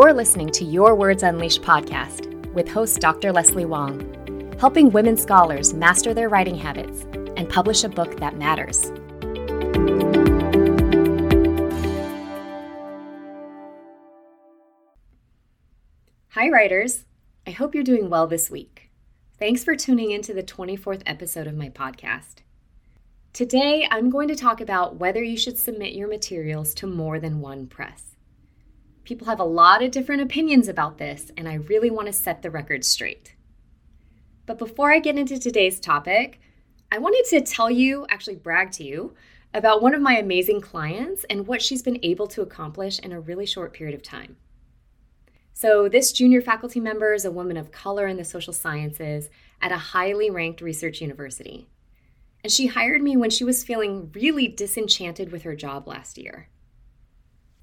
You're listening to Your Words Unleashed podcast with host Dr. Leslie Wong, helping women scholars master their writing habits and publish a book that matters. Hi, writers. I hope you're doing well this week. Thanks for tuning in to the 24th episode of my podcast. Today, I'm going to talk about whether you should submit your materials to more than one press. People have a lot of different opinions about this, and I really want to set the record straight. But before I get into today's topic, I wanted to tell you, actually brag to you, about one of my amazing clients and what she's been able to accomplish in a really short period of time. So, this junior faculty member is a woman of color in the social sciences at a highly ranked research university. And she hired me when she was feeling really disenchanted with her job last year.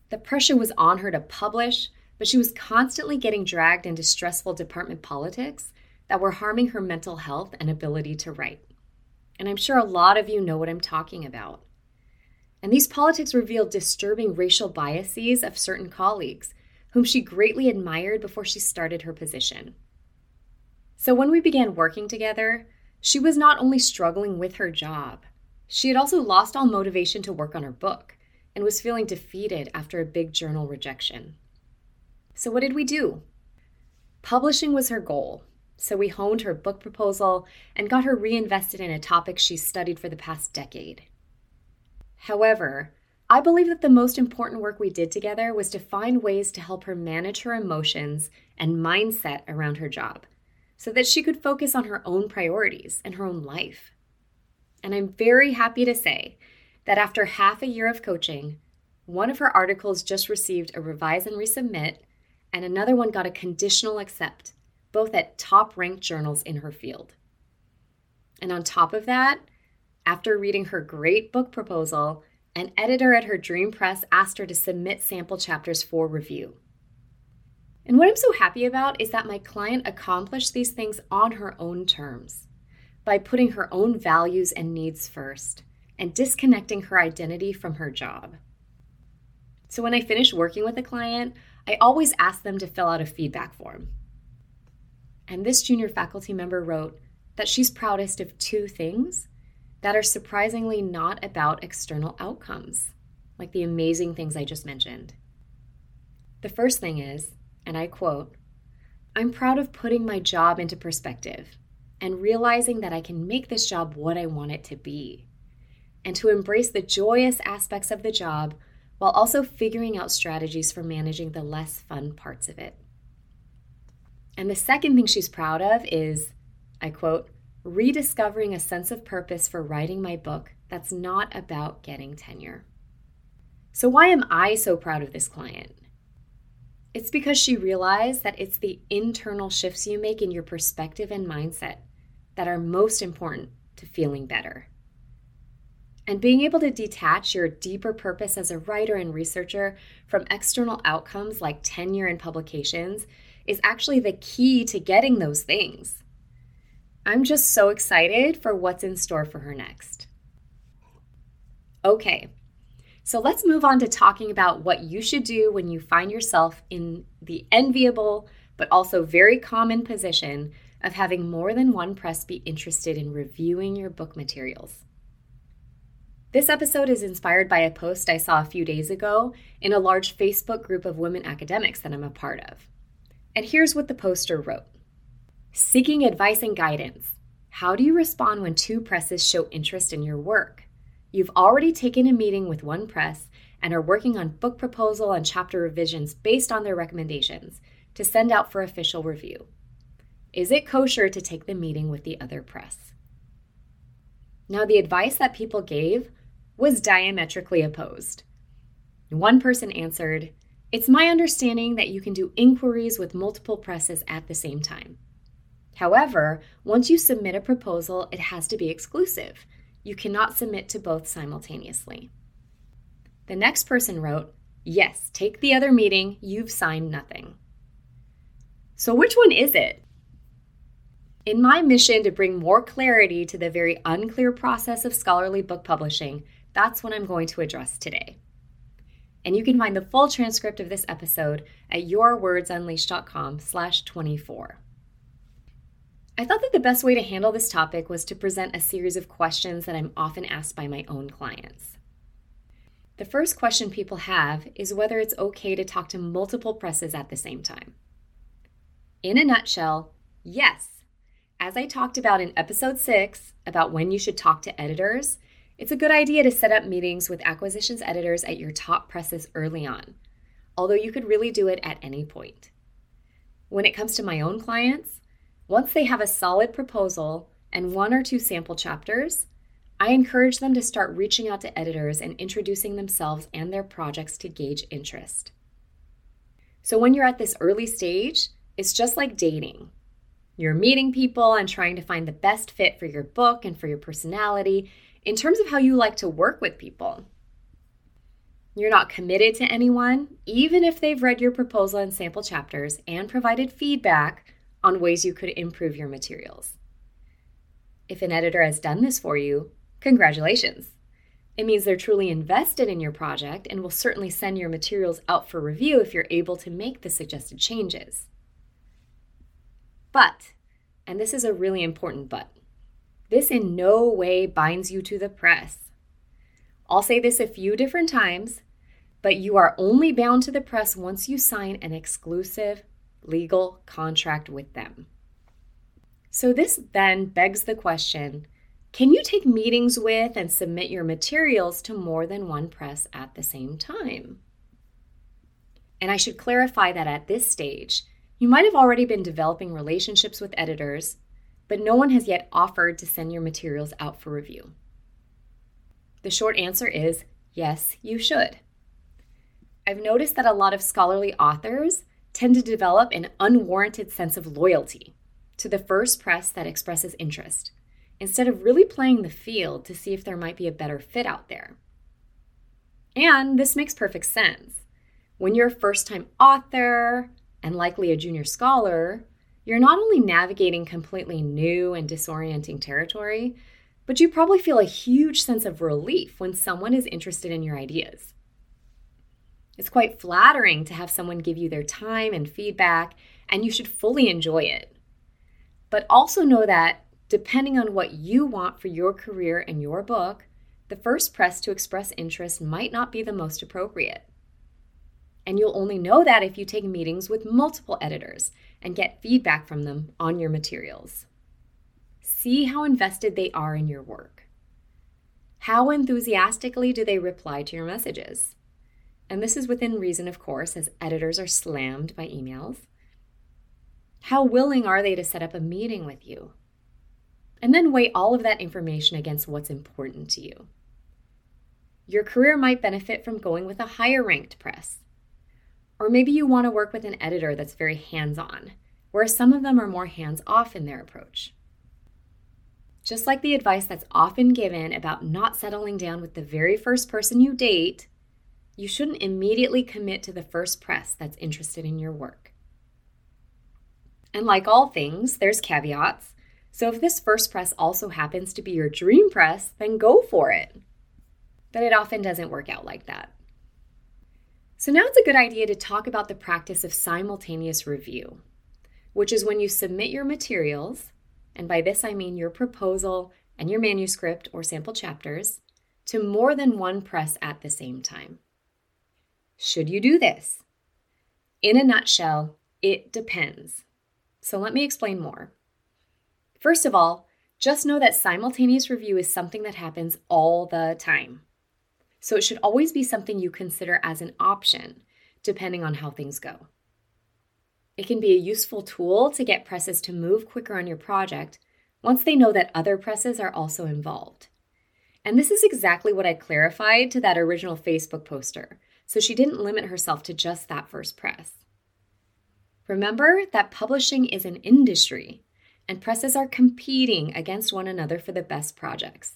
The pressure was on her to publish, but she was constantly getting dragged into stressful department politics that were harming her mental health and ability to write. And I'm sure a lot of you know what I'm talking about. And these politics revealed disturbing racial biases of certain colleagues, whom she greatly admired before she started her position. So when we began working together, she was not only struggling with her job, she had also lost all motivation to work on her book and was feeling defeated after a big journal rejection. So, what did we do? Publishing was her goal, so we honed her book proposal and got her reinvested in a topic she studied for the past decade. However, I believe that the most important work we did together was to find ways to help her manage her emotions and mindset around her job so that she could focus on her own priorities and her own life. And I'm very happy to say that after half a year of coaching, one of her articles just received a revise and resubmit, and another one got a conditional accept, both at top ranked journals in her field. And on top of that, after reading her great book proposal, an editor at her dream press asked her to submit sample chapters for review. And what I'm so happy about is that my client accomplished these things on her own terms by putting her own values and needs first and disconnecting her identity from her job. So when I finish working with a client, I always ask them to fill out a feedback form. And this junior faculty member wrote that she's proudest of two things that are surprisingly not about external outcomes, like the amazing things I just mentioned. The first thing is, and I quote, I'm proud of putting my job into perspective and realizing that I can make this job what I want it to be and to embrace the joyous aspects of the job while also figuring out strategies for managing the less fun parts of it. And the second thing she's proud of is, I quote, rediscovering a sense of purpose for writing my book that's not about getting tenure. So, why am I so proud of this client? It's because she realized that it's the internal shifts you make in your perspective and mindset that are most important to feeling better. And being able to detach your deeper purpose as a writer and researcher from external outcomes like tenure and publications is actually the key to getting those things. I'm just so excited for what's in store for her next. Okay, so let's move on to talking about what you should do when you find yourself in the enviable but also very common position of having more than one press be interested in reviewing your book materials. This episode is inspired by a post I saw a few days ago in a large Facebook group of women academics that I'm a part of. And here's what the poster wrote Seeking advice and guidance. How do you respond when two presses show interest in your work? You've already taken a meeting with one press and are working on book proposal and chapter revisions based on their recommendations to send out for official review. Is it kosher to take the meeting with the other press? Now, the advice that people gave was diametrically opposed. One person answered, It's my understanding that you can do inquiries with multiple presses at the same time. However, once you submit a proposal, it has to be exclusive. You cannot submit to both simultaneously. The next person wrote, Yes, take the other meeting, you've signed nothing. So, which one is it? In my mission to bring more clarity to the very unclear process of scholarly book publishing, that's what I'm going to address today. and you can find the full transcript of this episode at yourwordsunleashed.com slash 24. I thought that the best way to handle this topic was to present a series of questions that I'm often asked by my own clients. The first question people have is whether it's okay to talk to multiple presses at the same time. In a nutshell, yes. As I talked about in episode 6 about when you should talk to editors, it's a good idea to set up meetings with acquisitions editors at your top presses early on, although you could really do it at any point. When it comes to my own clients, once they have a solid proposal and one or two sample chapters, I encourage them to start reaching out to editors and introducing themselves and their projects to gauge interest. So, when you're at this early stage, it's just like dating. You're meeting people and trying to find the best fit for your book and for your personality in terms of how you like to work with people. You're not committed to anyone, even if they've read your proposal and sample chapters and provided feedback on ways you could improve your materials. If an editor has done this for you, congratulations. It means they're truly invested in your project and will certainly send your materials out for review if you're able to make the suggested changes. But, and this is a really important but, this in no way binds you to the press. I'll say this a few different times, but you are only bound to the press once you sign an exclusive legal contract with them. So, this then begs the question can you take meetings with and submit your materials to more than one press at the same time? And I should clarify that at this stage, you might have already been developing relationships with editors but no one has yet offered to send your materials out for review? The short answer is yes, you should. I've noticed that a lot of scholarly authors tend to develop an unwarranted sense of loyalty to the first press that expresses interest, instead of really playing the field to see if there might be a better fit out there. And this makes perfect sense. When you're a first time author and likely a junior scholar, you're not only navigating completely new and disorienting territory, but you probably feel a huge sense of relief when someone is interested in your ideas. It's quite flattering to have someone give you their time and feedback, and you should fully enjoy it. But also know that, depending on what you want for your career and your book, the first press to express interest might not be the most appropriate. And you'll only know that if you take meetings with multiple editors and get feedback from them on your materials. See how invested they are in your work. How enthusiastically do they reply to your messages? And this is within reason, of course, as editors are slammed by emails. How willing are they to set up a meeting with you? And then weigh all of that information against what's important to you. Your career might benefit from going with a higher ranked press or maybe you want to work with an editor that's very hands on, whereas some of them are more hands off in their approach. Just like the advice that's often given about not settling down with the very first person you date, you shouldn't immediately commit to the first press that's interested in your work. And like all things, there's caveats. So if this first press also happens to be your dream press, then go for it. But it often doesn't work out like that. So now it's a good idea to talk about the practice of simultaneous review, which is when you submit your materials, and by this I mean your proposal and your manuscript or sample chapters, to more than one press at the same time. Should you do this? In a nutshell, it depends. So let me explain more. First of all, just know that simultaneous review is something that happens all the time. So it should always be something you consider as an option, depending on how things go. It can be a useful tool to get presses to move quicker on your project once they know that other presses are also involved. And this is exactly what I clarified to that original Facebook poster, so she didn't limit herself to just that first press. Remember that publishing is an industry, and presses are competing against one another for the best projects.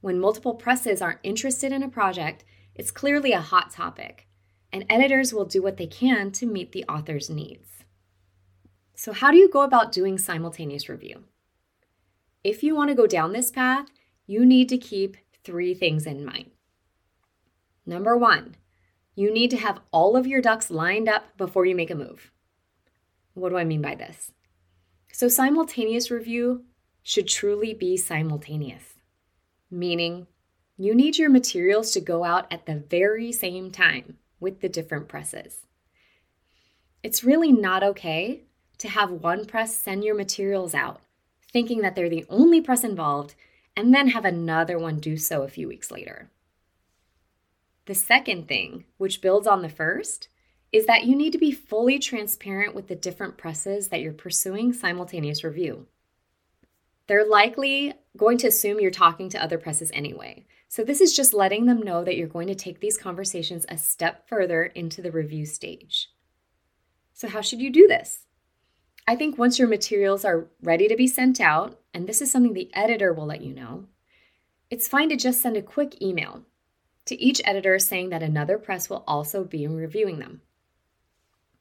When multiple presses aren't interested in a project, it's clearly a hot topic, and editors will do what they can to meet the author's needs. So, how do you go about doing simultaneous review? If you want to go down this path, you need to keep three things in mind. Number one, you need to have all of your ducks lined up before you make a move. What do I mean by this? So, simultaneous review should truly be simultaneous, meaning you need your materials to go out at the very same time with the different presses. It's really not okay to have one press send your materials out, thinking that they're the only press involved, and then have another one do so a few weeks later. The second thing, which builds on the first, is that you need to be fully transparent with the different presses that you're pursuing simultaneous review. They're likely going to assume you're talking to other presses anyway. So, this is just letting them know that you're going to take these conversations a step further into the review stage. So, how should you do this? I think once your materials are ready to be sent out, and this is something the editor will let you know, it's fine to just send a quick email to each editor saying that another press will also be reviewing them.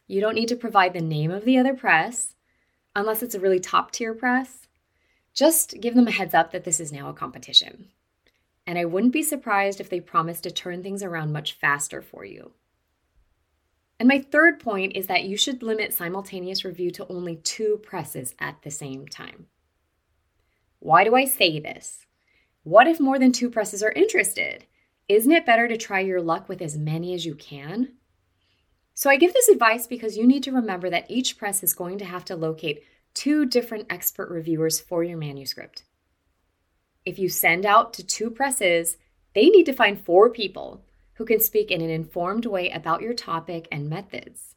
You don't need to provide the name of the other press unless it's a really top tier press. Just give them a heads up that this is now a competition. And I wouldn't be surprised if they promise to turn things around much faster for you. And my third point is that you should limit simultaneous review to only two presses at the same time. Why do I say this? What if more than two presses are interested? Isn't it better to try your luck with as many as you can? So I give this advice because you need to remember that each press is going to have to locate two different expert reviewers for your manuscript. If you send out to two presses, they need to find four people who can speak in an informed way about your topic and methods.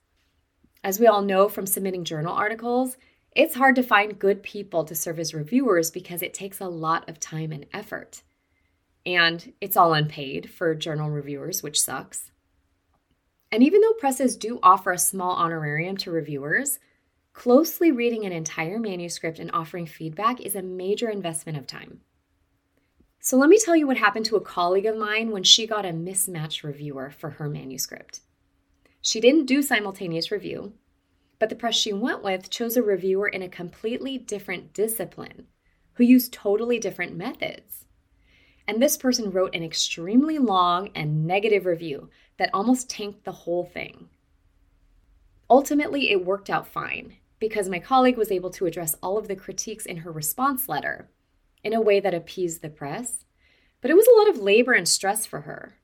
As we all know from submitting journal articles, it's hard to find good people to serve as reviewers because it takes a lot of time and effort. And it's all unpaid for journal reviewers, which sucks. And even though presses do offer a small honorarium to reviewers, closely reading an entire manuscript and offering feedback is a major investment of time. So, let me tell you what happened to a colleague of mine when she got a mismatched reviewer for her manuscript. She didn't do simultaneous review, but the press she went with chose a reviewer in a completely different discipline who used totally different methods. And this person wrote an extremely long and negative review that almost tanked the whole thing. Ultimately, it worked out fine because my colleague was able to address all of the critiques in her response letter in a way that appeased the press. But it was a lot of labor and stress for her,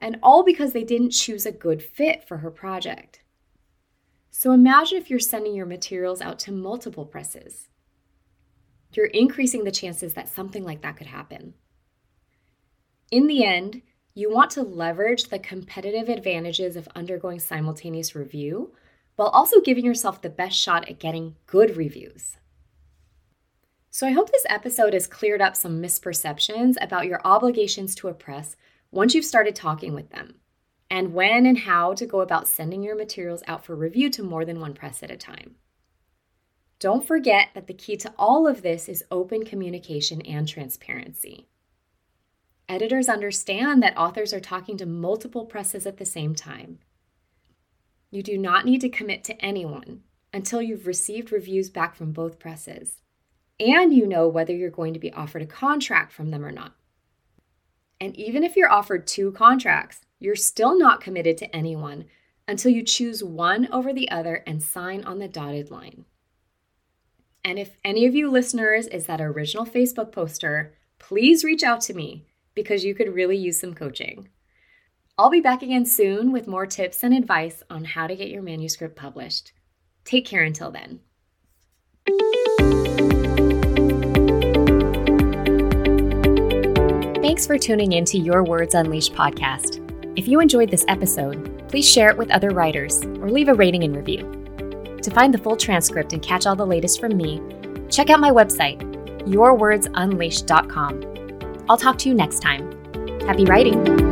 and all because they didn't choose a good fit for her project. So imagine if you're sending your materials out to multiple presses. You're increasing the chances that something like that could happen. In the end, you want to leverage the competitive advantages of undergoing simultaneous review while also giving yourself the best shot at getting good reviews. So, I hope this episode has cleared up some misperceptions about your obligations to a press once you've started talking with them, and when and how to go about sending your materials out for review to more than one press at a time. Don't forget that the key to all of this is open communication and transparency. Editors understand that authors are talking to multiple presses at the same time. You do not need to commit to anyone until you've received reviews back from both presses and you know whether you're going to be offered a contract from them or not. And even if you're offered two contracts, you're still not committed to anyone until you choose one over the other and sign on the dotted line. And if any of you listeners is that original Facebook poster, please reach out to me because you could really use some coaching. I'll be back again soon with more tips and advice on how to get your manuscript published. Take care until then. Thanks for tuning in to Your Words Unleashed podcast. If you enjoyed this episode, please share it with other writers or leave a rating and review. To find the full transcript and catch all the latest from me, check out my website, yourwordsunleashed.com. I'll talk to you next time. Happy writing!